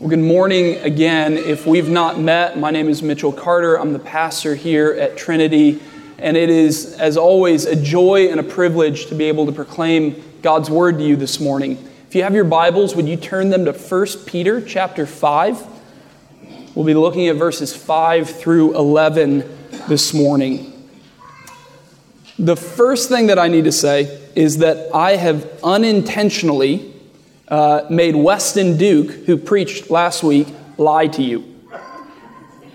Well, good morning again. If we've not met, my name is Mitchell Carter. I'm the pastor here at Trinity, and it is, as always, a joy and a privilege to be able to proclaim God's word to you this morning. If you have your Bibles, would you turn them to 1 Peter chapter 5? We'll be looking at verses 5 through 11 this morning. The first thing that I need to say is that I have unintentionally uh, made Weston Duke, who preached last week, lie to you.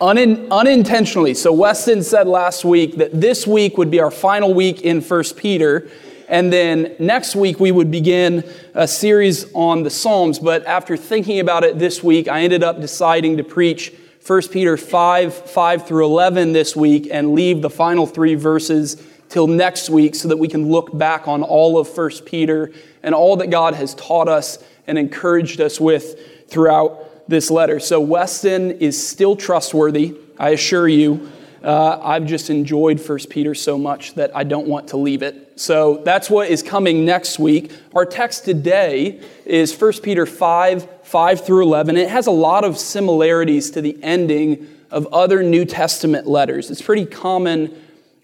Unin- unintentionally. So, Weston said last week that this week would be our final week in 1 Peter, and then next week we would begin a series on the Psalms. But after thinking about it this week, I ended up deciding to preach 1 Peter 5 5 through 11 this week and leave the final three verses till next week so that we can look back on all of 1 Peter and all that God has taught us and encouraged us with throughout this letter. So, Weston is still trustworthy, I assure you. Uh, I've just enjoyed 1 Peter so much that I don't want to leave it. So that's what is coming next week. Our text today is 1 Peter 5 5 through 11. It has a lot of similarities to the ending of other New Testament letters. It's pretty common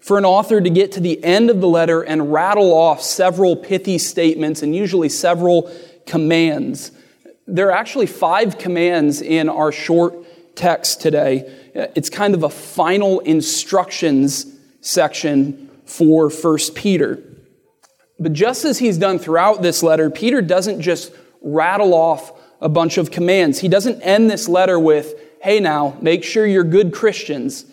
for an author to get to the end of the letter and rattle off several pithy statements and usually several commands. There are actually five commands in our short text today. It's kind of a final instructions section for 1 Peter. But just as he's done throughout this letter, Peter doesn't just rattle off a bunch of commands. He doesn't end this letter with, hey, now, make sure you're good Christians.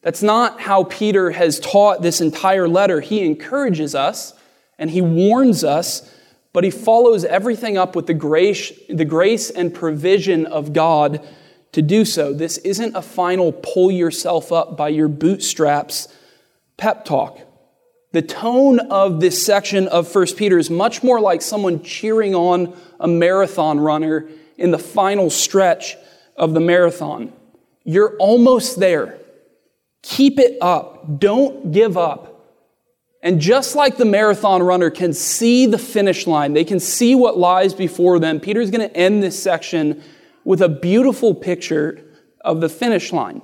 That's not how Peter has taught this entire letter. He encourages us and he warns us, but he follows everything up with the grace, the grace and provision of God to do so. This isn't a final pull yourself up by your bootstraps pep talk. The tone of this section of 1 Peter is much more like someone cheering on a marathon runner in the final stretch of the marathon. You're almost there. Keep it up. Don't give up. And just like the marathon runner can see the finish line, they can see what lies before them, Peter's going to end this section with a beautiful picture of the finish line,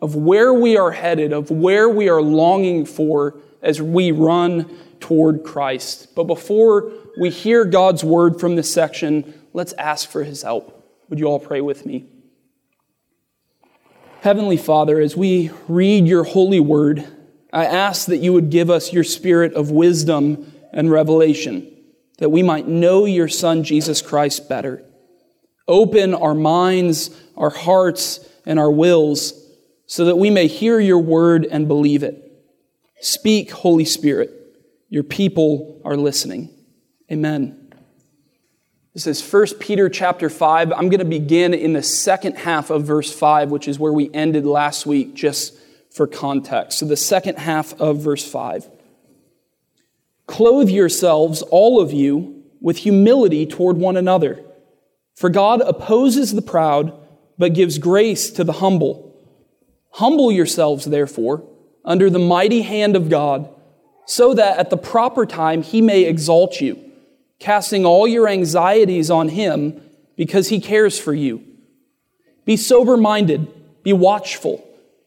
of where we are headed, of where we are longing for as we run toward Christ. But before we hear God's word from this section, let's ask for his help. Would you all pray with me? Heavenly Father, as we read your holy word, I ask that you would give us your spirit of wisdom and revelation, that we might know your Son, Jesus Christ, better. Open our minds, our hearts, and our wills so that we may hear your word and believe it. Speak, Holy Spirit. Your people are listening. Amen. This is 1 Peter chapter 5. I'm going to begin in the second half of verse 5, which is where we ended last week, just for context. So, the second half of verse 5. Clothe yourselves, all of you, with humility toward one another. For God opposes the proud, but gives grace to the humble. Humble yourselves, therefore, under the mighty hand of God, so that at the proper time he may exalt you casting all your anxieties on Him because He cares for you. Be sober minded, be watchful.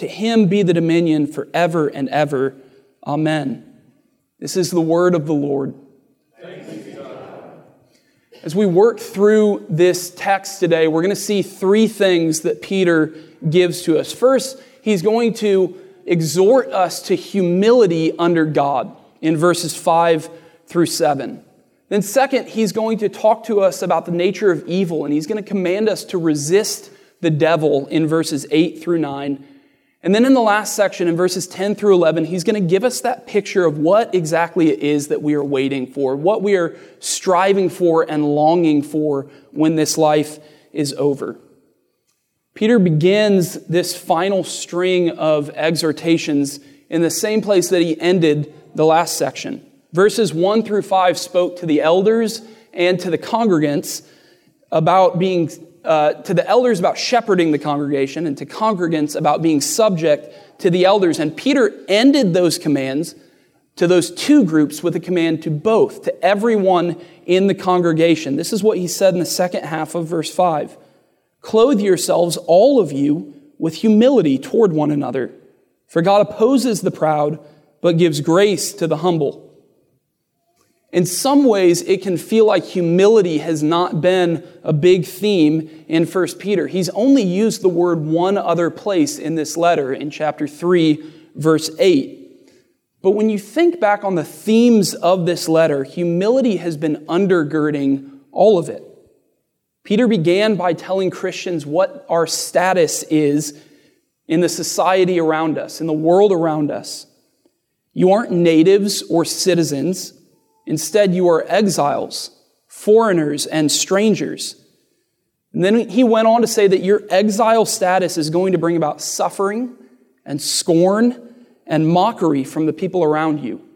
To him be the dominion forever and ever. Amen. This is the word of the Lord. As we work through this text today, we're going to see three things that Peter gives to us. First, he's going to exhort us to humility under God in verses 5 through 7. Then, second, he's going to talk to us about the nature of evil, and he's going to command us to resist the devil in verses 8 through 9. And then in the last section, in verses 10 through 11, he's going to give us that picture of what exactly it is that we are waiting for, what we are striving for and longing for when this life is over. Peter begins this final string of exhortations in the same place that he ended the last section. Verses 1 through 5 spoke to the elders and to the congregants about being, uh, to the elders about shepherding the congregation, and to congregants about being subject to the elders. And Peter ended those commands to those two groups with a command to both, to everyone in the congregation. This is what he said in the second half of verse 5 Clothe yourselves, all of you, with humility toward one another. For God opposes the proud, but gives grace to the humble. In some ways, it can feel like humility has not been a big theme in 1 Peter. He's only used the word one other place in this letter, in chapter 3, verse 8. But when you think back on the themes of this letter, humility has been undergirding all of it. Peter began by telling Christians what our status is in the society around us, in the world around us. You aren't natives or citizens. Instead, you are exiles, foreigners, and strangers. And then he went on to say that your exile status is going to bring about suffering and scorn and mockery from the people around you.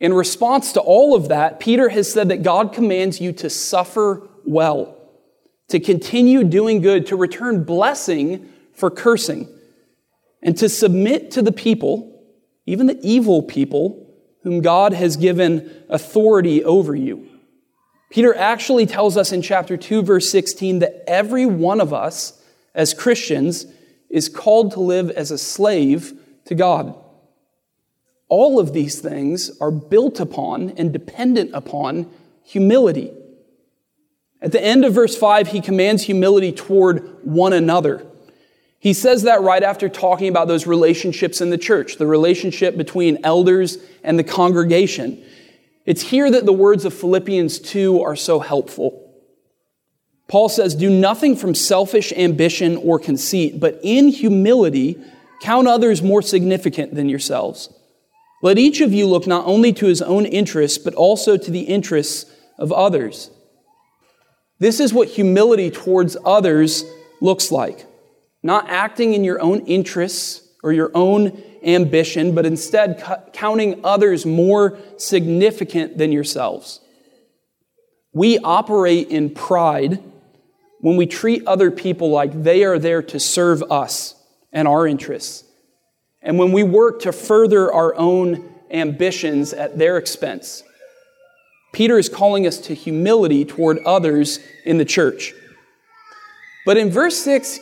In response to all of that, Peter has said that God commands you to suffer well, to continue doing good, to return blessing for cursing, and to submit to the people, even the evil people, whom God has given authority over you. Peter actually tells us in chapter 2, verse 16, that every one of us as Christians is called to live as a slave to God. All of these things are built upon and dependent upon humility. At the end of verse 5, he commands humility toward one another. He says that right after talking about those relationships in the church, the relationship between elders and the congregation. It's here that the words of Philippians 2 are so helpful. Paul says, Do nothing from selfish ambition or conceit, but in humility count others more significant than yourselves. Let each of you look not only to his own interests, but also to the interests of others. This is what humility towards others looks like. Not acting in your own interests or your own ambition, but instead counting others more significant than yourselves. We operate in pride when we treat other people like they are there to serve us and our interests and when we work to further our own ambitions at their expense. Peter is calling us to humility toward others in the church. But in verse 6,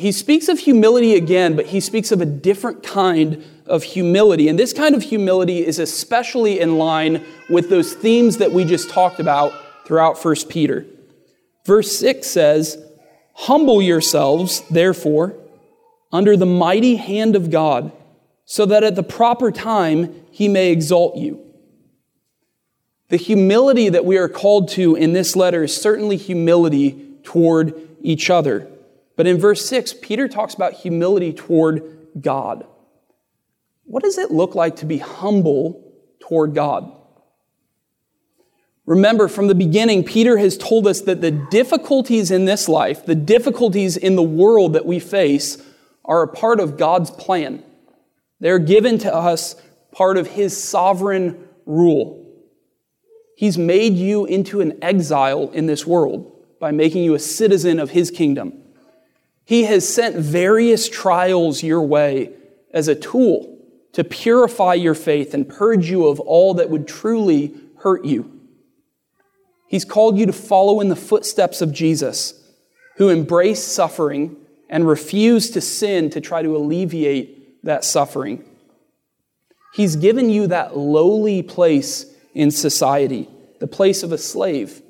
he speaks of humility again, but he speaks of a different kind of humility. And this kind of humility is especially in line with those themes that we just talked about throughout 1 Peter. Verse 6 says, Humble yourselves, therefore, under the mighty hand of God so that at the proper time he may exalt you. The humility that we are called to in this letter is certainly humility toward each other. But in verse 6, Peter talks about humility toward God. What does it look like to be humble toward God? Remember, from the beginning, Peter has told us that the difficulties in this life, the difficulties in the world that we face, are a part of God's plan. They're given to us part of His sovereign rule. He's made you into an exile in this world by making you a citizen of His kingdom. He has sent various trials your way as a tool to purify your faith and purge you of all that would truly hurt you. He's called you to follow in the footsteps of Jesus, who embraced suffering and refused to sin to try to alleviate that suffering. He's given you that lowly place in society, the place of a slave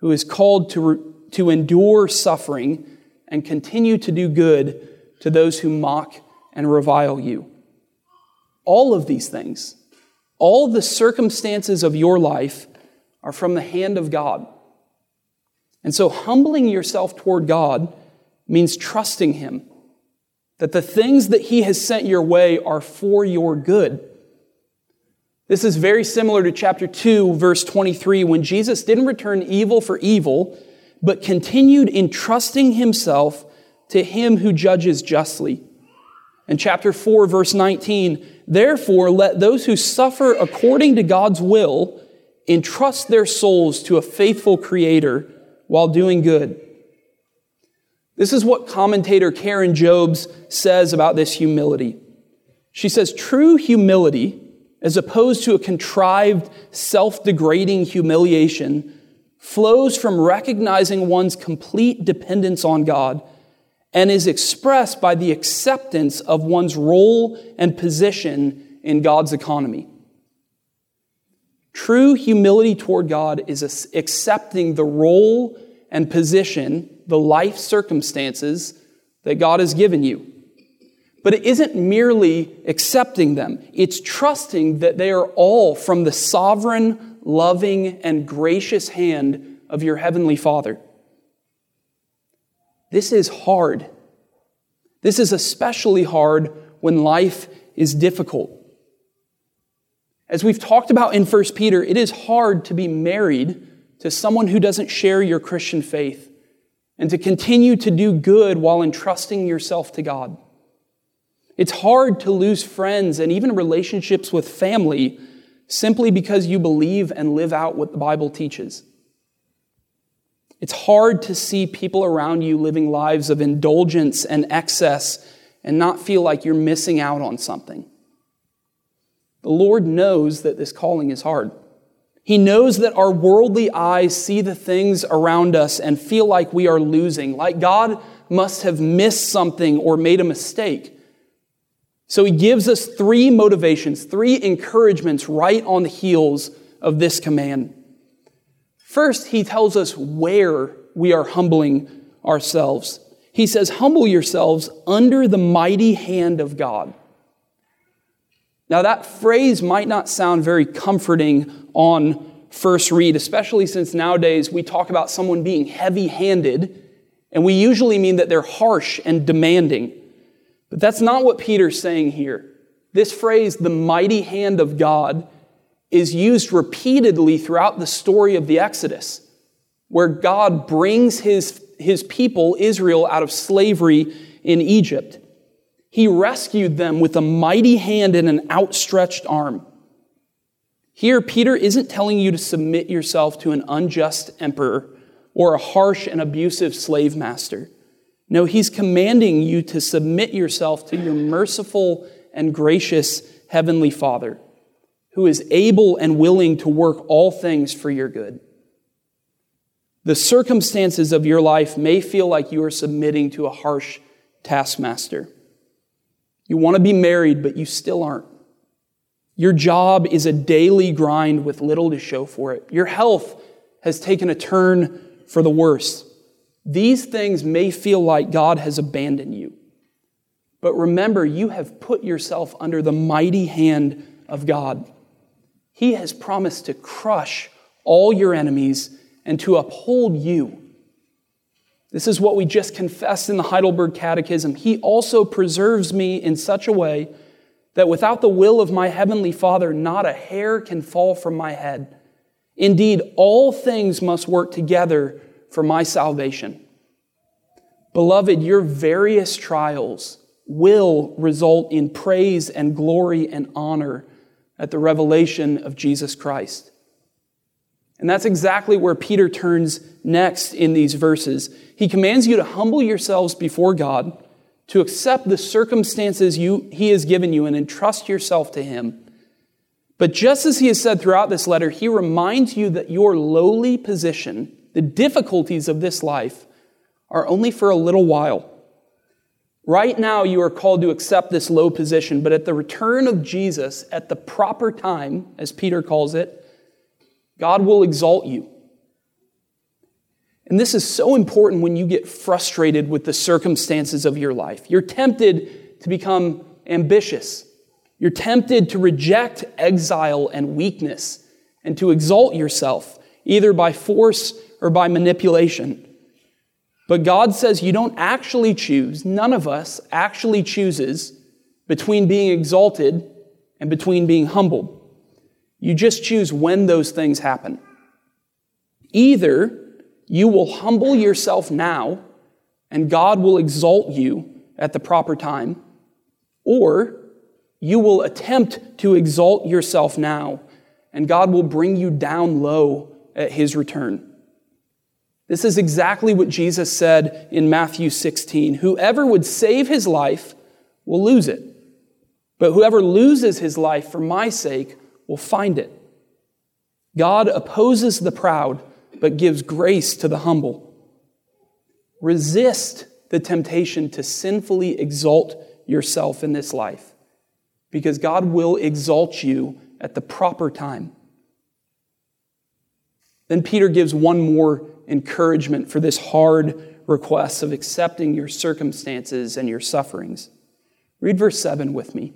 who is called to, to endure suffering and continue to do good to those who mock and revile you. All of these things, all the circumstances of your life are from the hand of God. And so, humbling yourself toward God means trusting Him that the things that He has sent your way are for your good. This is very similar to chapter 2, verse 23, when Jesus didn't return evil for evil, but continued entrusting Himself to him who judges justly. In chapter 4, verse 19, therefore let those who suffer according to God's will entrust their souls to a faithful Creator while doing good. This is what commentator Karen Jobes says about this humility. She says, True humility, as opposed to a contrived, self degrading humiliation, flows from recognizing one's complete dependence on God and is expressed by the acceptance of one's role and position in God's economy. True humility toward God is accepting the role and position, the life circumstances that God has given you. But it isn't merely accepting them, it's trusting that they are all from the sovereign, loving, and gracious hand of your Heavenly Father. This is hard. This is especially hard when life is difficult. As we've talked about in 1 Peter, it is hard to be married to someone who doesn't share your Christian faith and to continue to do good while entrusting yourself to God. It's hard to lose friends and even relationships with family simply because you believe and live out what the Bible teaches. It's hard to see people around you living lives of indulgence and excess and not feel like you're missing out on something. The Lord knows that this calling is hard. He knows that our worldly eyes see the things around us and feel like we are losing, like God must have missed something or made a mistake. So he gives us three motivations, three encouragements right on the heels of this command. First, he tells us where we are humbling ourselves. He says, Humble yourselves under the mighty hand of God. Now, that phrase might not sound very comforting on first read, especially since nowadays we talk about someone being heavy handed, and we usually mean that they're harsh and demanding. But that's not what Peter's saying here. This phrase, the mighty hand of God, is used repeatedly throughout the story of the Exodus, where God brings his, his people, Israel, out of slavery in Egypt. He rescued them with a mighty hand and an outstretched arm. Here, Peter isn't telling you to submit yourself to an unjust emperor or a harsh and abusive slave master. No, he's commanding you to submit yourself to your merciful and gracious Heavenly Father who is able and willing to work all things for your good. The circumstances of your life may feel like you are submitting to a harsh taskmaster. You want to be married, but you still aren't. Your job is a daily grind with little to show for it. Your health has taken a turn for the worse. These things may feel like God has abandoned you. But remember, you have put yourself under the mighty hand of God. He has promised to crush all your enemies and to uphold you. This is what we just confessed in the Heidelberg Catechism. He also preserves me in such a way that without the will of my heavenly Father, not a hair can fall from my head. Indeed, all things must work together for my salvation. Beloved, your various trials will result in praise and glory and honor at the revelation of Jesus Christ. And that's exactly where Peter turns next in these verses. He commands you to humble yourselves before God, to accept the circumstances you, He has given you, and entrust yourself to Him. But just as He has said throughout this letter, He reminds you that your lowly position, the difficulties of this life, are only for a little while. Right now, you are called to accept this low position, but at the return of Jesus, at the proper time, as Peter calls it, God will exalt you. And this is so important when you get frustrated with the circumstances of your life. You're tempted to become ambitious. You're tempted to reject exile and weakness and to exalt yourself, either by force or by manipulation. But God says you don't actually choose, none of us actually chooses between being exalted and between being humbled. You just choose when those things happen. Either you will humble yourself now and God will exalt you at the proper time, or you will attempt to exalt yourself now, and God will bring you down low at his return. This is exactly what Jesus said in Matthew 16. Whoever would save his life will lose it, but whoever loses his life for my sake will find it. God opposes the proud, but gives grace to the humble. Resist the temptation to sinfully exalt yourself in this life, because God will exalt you at the proper time. Then Peter gives one more encouragement for this hard request of accepting your circumstances and your sufferings. Read verse 7 with me.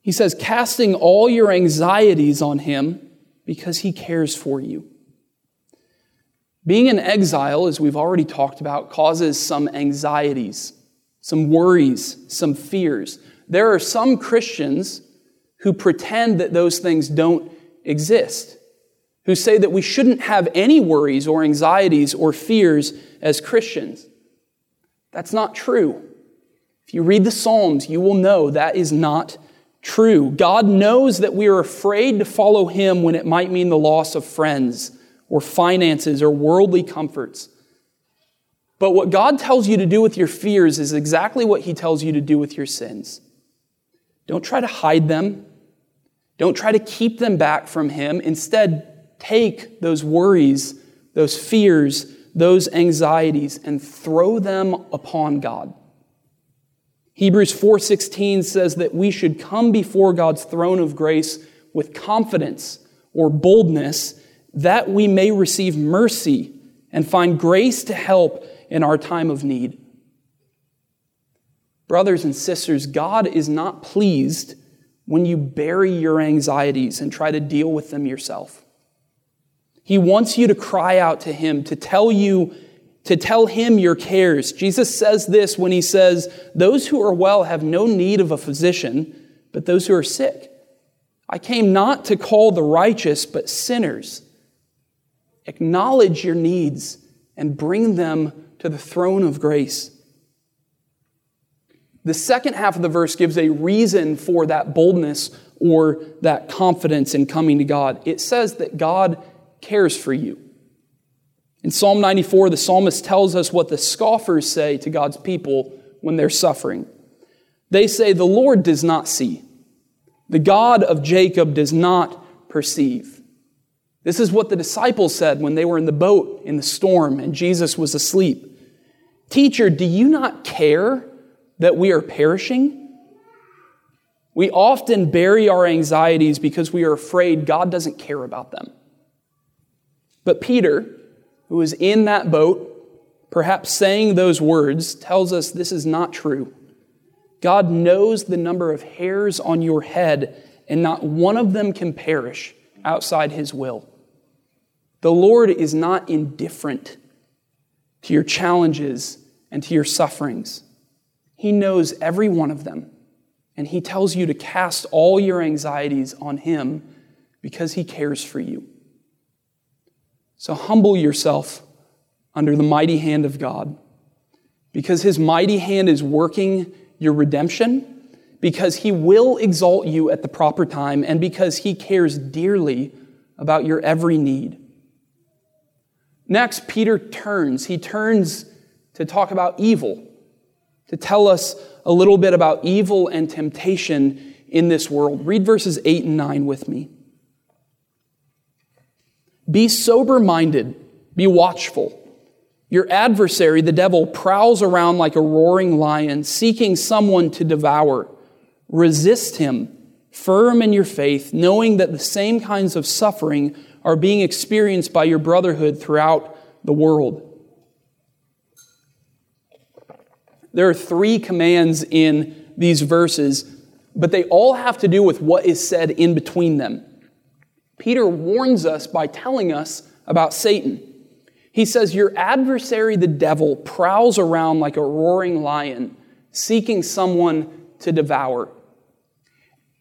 He says, casting all your anxieties on him because he cares for you. Being in exile, as we've already talked about, causes some anxieties, some worries, some fears. There are some Christians who pretend that those things don't exist who say that we shouldn't have any worries or anxieties or fears as Christians. That's not true. If you read the Psalms, you will know that is not true. God knows that we are afraid to follow Him when it might mean the loss of friends or finances or worldly comforts. But what God tells you to do with your fears is exactly what He tells you to do with your sins. Don't try to hide them. Don't try to keep them back from Him. Instead, take those worries, those fears, those anxieties and throw them upon God. Hebrews 4:16 says that we should come before God's throne of grace with confidence or boldness that we may receive mercy and find grace to help in our time of need. Brothers and sisters, God is not pleased when you bury your anxieties and try to deal with them yourself. He wants you to cry out to him, to tell you, to tell him your cares. Jesus says this when he says, Those who are well have no need of a physician, but those who are sick. I came not to call the righteous, but sinners. Acknowledge your needs and bring them to the throne of grace. The second half of the verse gives a reason for that boldness or that confidence in coming to God. It says that God cares for you. In Psalm 94, the psalmist tells us what the scoffers say to God's people when they're suffering. They say, The Lord does not see, the God of Jacob does not perceive. This is what the disciples said when they were in the boat in the storm and Jesus was asleep. Teacher, do you not care that we are perishing? We often bury our anxieties because we are afraid God doesn't care about them. But Peter, who was in that boat, perhaps saying those words, tells us this is not true. God knows the number of hairs on your head, and not one of them can perish outside his will. The Lord is not indifferent to your challenges and to your sufferings. He knows every one of them, and He tells you to cast all your anxieties on Him because He cares for you. So humble yourself under the mighty hand of God because his mighty hand is working your redemption, because he will exalt you at the proper time, and because he cares dearly about your every need. Next, Peter turns. He turns to talk about evil, to tell us a little bit about evil and temptation in this world. Read verses 8 and 9 with me. Be sober minded, be watchful. Your adversary, the devil, prowls around like a roaring lion, seeking someone to devour. Resist him, firm in your faith, knowing that the same kinds of suffering are being experienced by your brotherhood throughout the world. There are three commands in these verses, but they all have to do with what is said in between them. Peter warns us by telling us about Satan. He says, Your adversary, the devil, prowls around like a roaring lion, seeking someone to devour.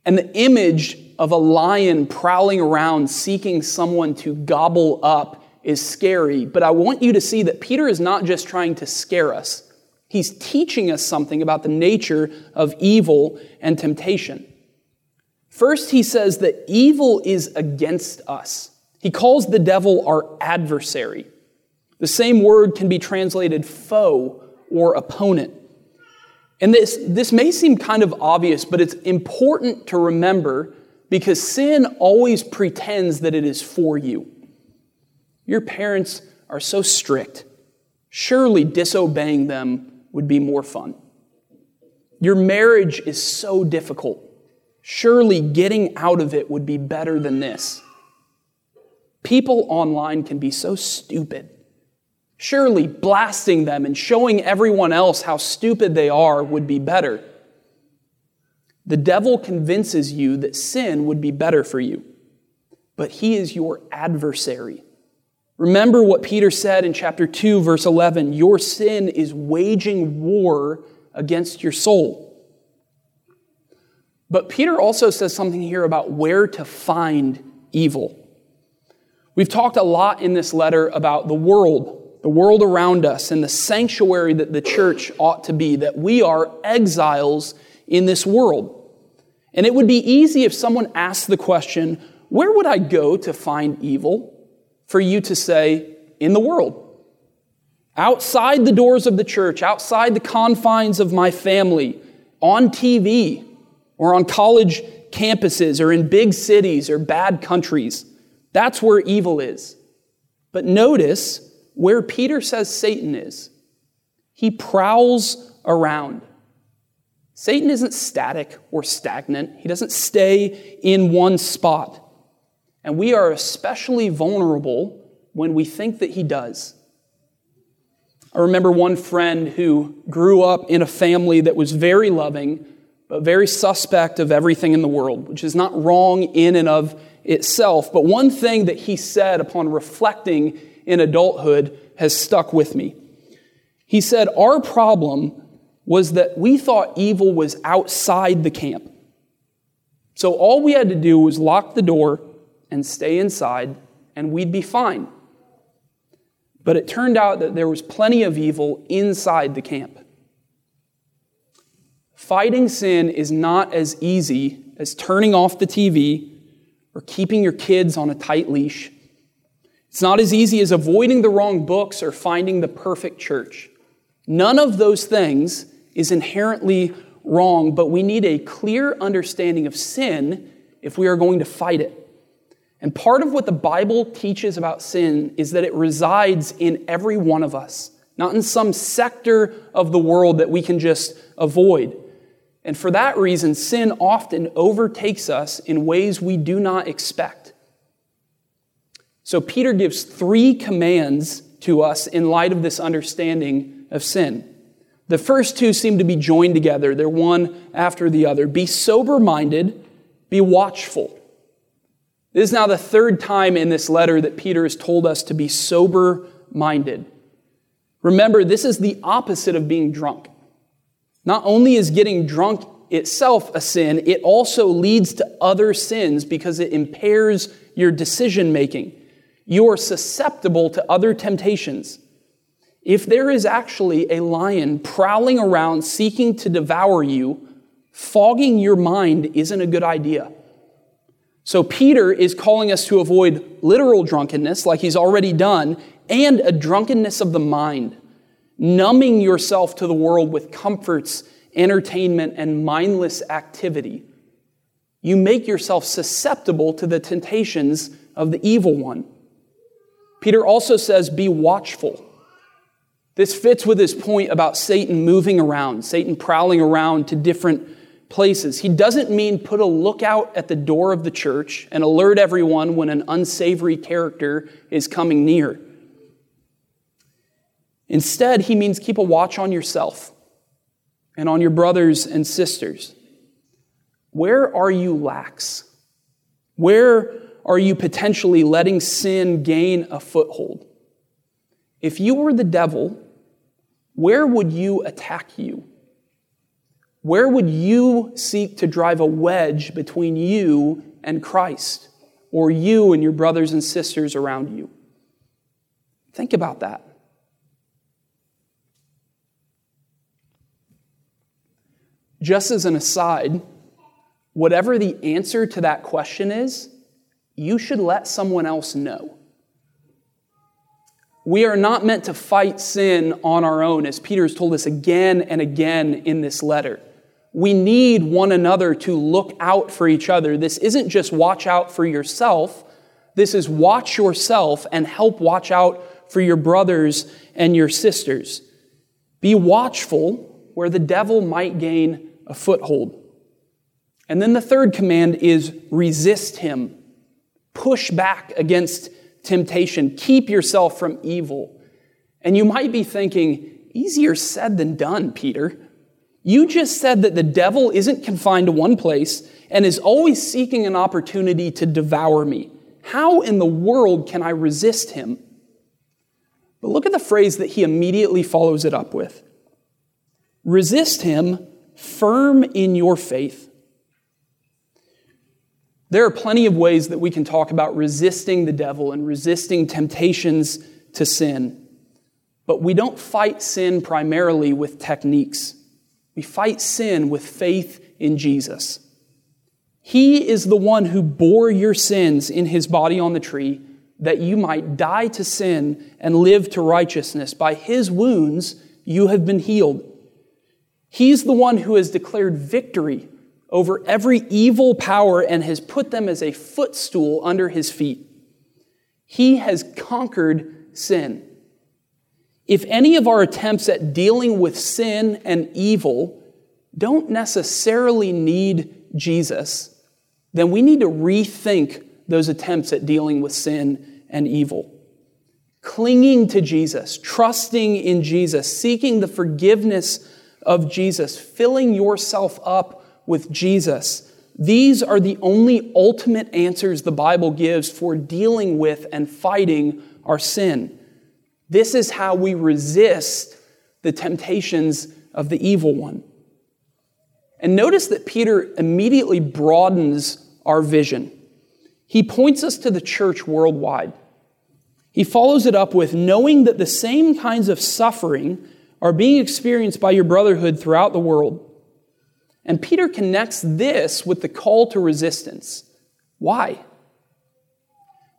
And the image of a lion prowling around, seeking someone to gobble up, is scary, but I want you to see that Peter is not just trying to scare us. He's teaching us something about the nature of evil and temptation. First, he says that evil is against us. He calls the devil our adversary. The same word can be translated foe or opponent. And this, this may seem kind of obvious, but it's important to remember because sin always pretends that it is for you. Your parents are so strict. Surely disobeying them would be more fun. Your marriage is so difficult. Surely getting out of it would be better than this. People online can be so stupid. Surely blasting them and showing everyone else how stupid they are would be better. The devil convinces you that sin would be better for you, but he is your adversary. Remember what Peter said in chapter 2, verse 11 Your sin is waging war against your soul. But Peter also says something here about where to find evil. We've talked a lot in this letter about the world, the world around us, and the sanctuary that the church ought to be, that we are exiles in this world. And it would be easy if someone asked the question, Where would I go to find evil? for you to say, In the world. Outside the doors of the church, outside the confines of my family, on TV, or on college campuses, or in big cities or bad countries. That's where evil is. But notice where Peter says Satan is. He prowls around. Satan isn't static or stagnant, he doesn't stay in one spot. And we are especially vulnerable when we think that he does. I remember one friend who grew up in a family that was very loving, but very suspect of everything in the world, which is not wrong in and of itself. But one thing that he said upon reflecting in adulthood has stuck with me. He said, Our problem was that we thought evil was outside the camp. So all we had to do was lock the door and stay inside, and we'd be fine. But it turned out that there was plenty of evil inside the camp. Fighting sin is not as easy as turning off the TV or keeping your kids on a tight leash. It's not as easy as avoiding the wrong books or finding the perfect church. None of those things is inherently wrong, but we need a clear understanding of sin if we are going to fight it. And part of what the Bible teaches about sin is that it resides in every one of us, not in some sector of the world that we can just avoid. And for that reason, sin often overtakes us in ways we do not expect. So Peter gives three commands to us in light of this understanding of sin. The first two seem to be joined together, they're one after the other. Be sober minded, be watchful. This is now the third time in this letter that Peter has told us to be sober minded. Remember, this is the opposite of being drunk. Not only is getting drunk itself a sin, it also leads to other sins because it impairs your decision making. You are susceptible to other temptations. If there is actually a lion prowling around seeking to devour you, fogging your mind isn't a good idea. So, Peter is calling us to avoid literal drunkenness, like he's already done, and a drunkenness of the mind, numbing yourself to the world with comforts, entertainment, and mindless activity. You make yourself susceptible to the temptations of the evil one. Peter also says, Be watchful. This fits with his point about Satan moving around, Satan prowling around to different places. He doesn't mean put a lookout at the door of the church and alert everyone when an unsavory character is coming near. Instead, he means keep a watch on yourself and on your brothers and sisters. Where are you lax? Where are you potentially letting sin gain a foothold? If you were the devil, where would you attack you? Where would you seek to drive a wedge between you and Christ, or you and your brothers and sisters around you? Think about that. Just as an aside, whatever the answer to that question is, you should let someone else know. We are not meant to fight sin on our own, as Peter has told us again and again in this letter. We need one another to look out for each other. This isn't just watch out for yourself, this is watch yourself and help watch out for your brothers and your sisters. Be watchful where the devil might gain a foothold. And then the third command is resist him. Push back against temptation. Keep yourself from evil. And you might be thinking, easier said than done, Peter. You just said that the devil isn't confined to one place and is always seeking an opportunity to devour me. How in the world can I resist him? But look at the phrase that he immediately follows it up with resist him firm in your faith. There are plenty of ways that we can talk about resisting the devil and resisting temptations to sin. But we don't fight sin primarily with techniques. We fight sin with faith in Jesus. He is the one who bore your sins in his body on the tree that you might die to sin and live to righteousness. By his wounds, you have been healed. He's the one who has declared victory over every evil power and has put them as a footstool under his feet. He has conquered sin. If any of our attempts at dealing with sin and evil don't necessarily need Jesus, then we need to rethink those attempts at dealing with sin and evil. Clinging to Jesus, trusting in Jesus, seeking the forgiveness of Jesus, filling yourself up with Jesus. These are the only ultimate answers the Bible gives for dealing with and fighting our sin. This is how we resist the temptations of the evil one. And notice that Peter immediately broadens our vision. He points us to the church worldwide. He follows it up with knowing that the same kinds of suffering are being experienced by your brotherhood throughout the world. And Peter connects this with the call to resistance. Why?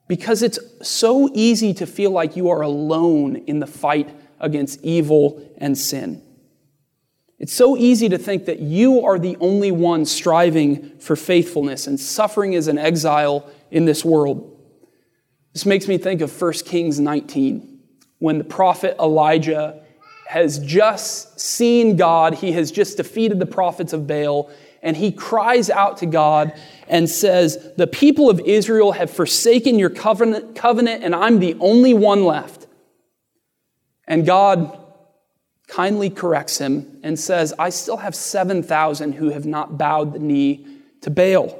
Because it's so easy to feel like you are alone in the fight against evil and sin. It's so easy to think that you are the only one striving for faithfulness and suffering as an exile in this world. This makes me think of 1 Kings 19, when the prophet Elijah has just seen God. He has just defeated the prophets of Baal. And he cries out to God and says, The people of Israel have forsaken your covenant, covenant, and I'm the only one left. And God kindly corrects him and says, I still have 7,000 who have not bowed the knee to Baal.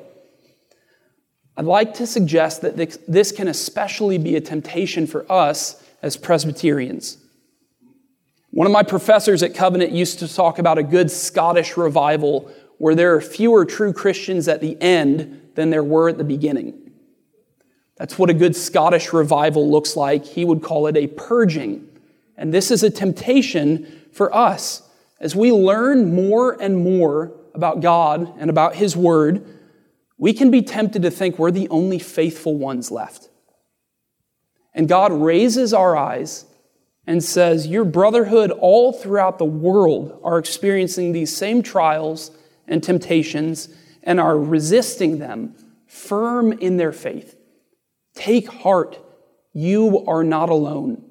I'd like to suggest that this can especially be a temptation for us as Presbyterians. One of my professors at Covenant used to talk about a good Scottish revival where there are fewer true Christians at the end than there were at the beginning. That's what a good Scottish revival looks like. He would call it a purging. And this is a temptation for us. As we learn more and more about God and about His Word, we can be tempted to think we're the only faithful ones left. And God raises our eyes and says, Your brotherhood all throughout the world are experiencing these same trials and temptations and are resisting them, firm in their faith. Take heart, you are not alone.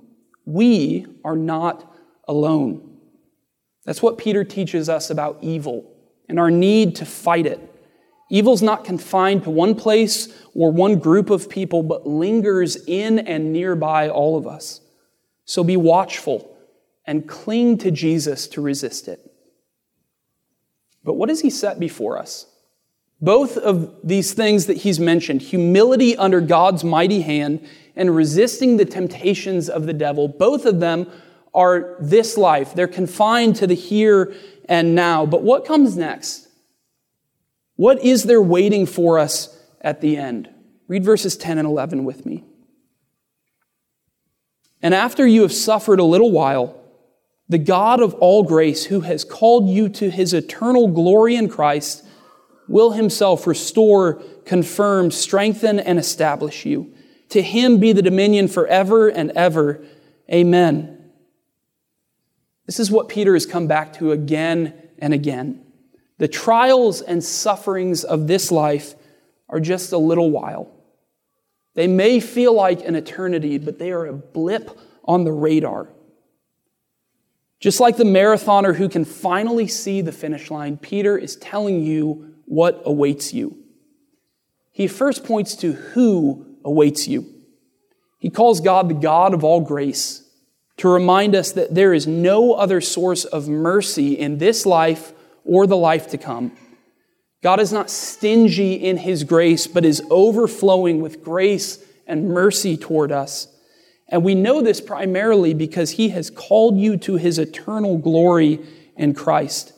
We are not alone. That's what Peter teaches us about evil and our need to fight it. Evil's not confined to one place or one group of people, but lingers in and nearby all of us. So be watchful and cling to Jesus to resist it. But what does he set before us? Both of these things that he's mentioned humility under God's mighty hand and resisting the temptations of the devil both of them are this life. They're confined to the here and now. But what comes next? What is there waiting for us at the end? Read verses 10 and 11 with me. And after you have suffered a little while, the God of all grace, who has called you to his eternal glory in Christ, will himself restore, confirm, strengthen, and establish you. To him be the dominion forever and ever. Amen. This is what Peter has come back to again and again. The trials and sufferings of this life are just a little while. They may feel like an eternity, but they are a blip on the radar. Just like the marathoner who can finally see the finish line, Peter is telling you what awaits you. He first points to who awaits you. He calls God the God of all grace to remind us that there is no other source of mercy in this life or the life to come. God is not stingy in his grace, but is overflowing with grace and mercy toward us. And we know this primarily because he has called you to his eternal glory in Christ.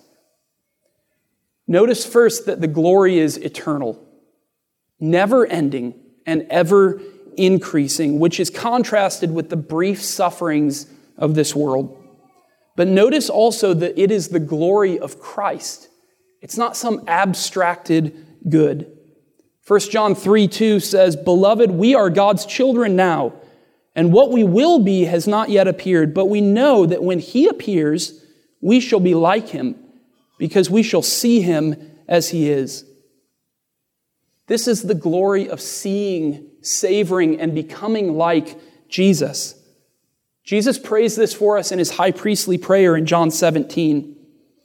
Notice first that the glory is eternal, never ending, and ever increasing, which is contrasted with the brief sufferings of this world. But notice also that it is the glory of Christ. It's not some abstracted good. 1 John 3 2 says, Beloved, we are God's children now, and what we will be has not yet appeared, but we know that when he appears, we shall be like him, because we shall see him as he is. This is the glory of seeing, savoring, and becoming like Jesus. Jesus prays this for us in his high priestly prayer in John 17.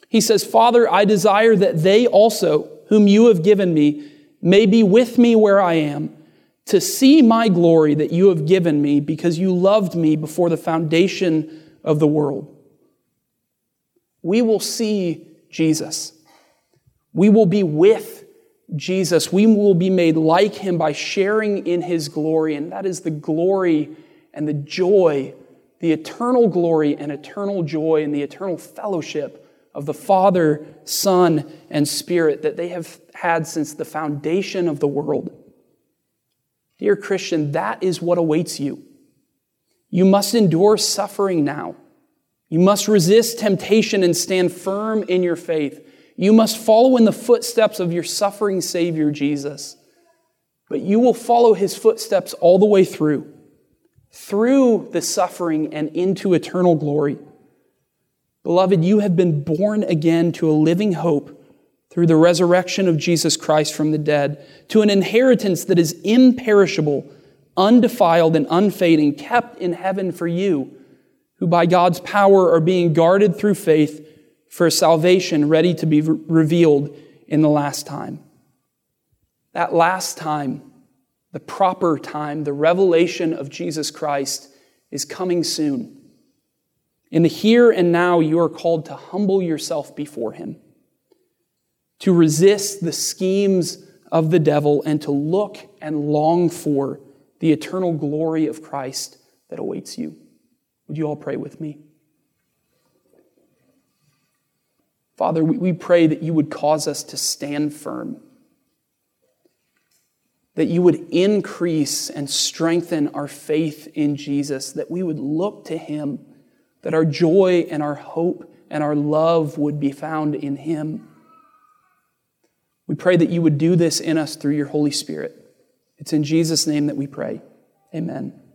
He says, Father, I desire that they also, whom you have given me, may be with me where I am, to see my glory that you have given me because you loved me before the foundation of the world. We will see Jesus. We will be with Jesus. We will be made like him by sharing in his glory, and that is the glory and the joy, the eternal glory and eternal joy and the eternal fellowship of the Father, Son, and Spirit that they have had since the foundation of the world. Dear Christian, that is what awaits you. You must endure suffering now. You must resist temptation and stand firm in your faith. You must follow in the footsteps of your suffering Savior, Jesus. But you will follow his footsteps all the way through, through the suffering and into eternal glory. Beloved, you have been born again to a living hope through the resurrection of Jesus Christ from the dead, to an inheritance that is imperishable, undefiled, and unfading, kept in heaven for you, who by God's power are being guarded through faith for salvation ready to be re- revealed in the last time. That last time, the proper time, the revelation of Jesus Christ is coming soon. In the here and now, you are called to humble yourself before Him, to resist the schemes of the devil, and to look and long for the eternal glory of Christ that awaits you. Would you all pray with me? Father, we pray that you would cause us to stand firm, that you would increase and strengthen our faith in Jesus, that we would look to Him that our joy and our hope and our love would be found in Him. We pray that you would do this in us through your Holy Spirit. It's in Jesus' name that we pray. Amen.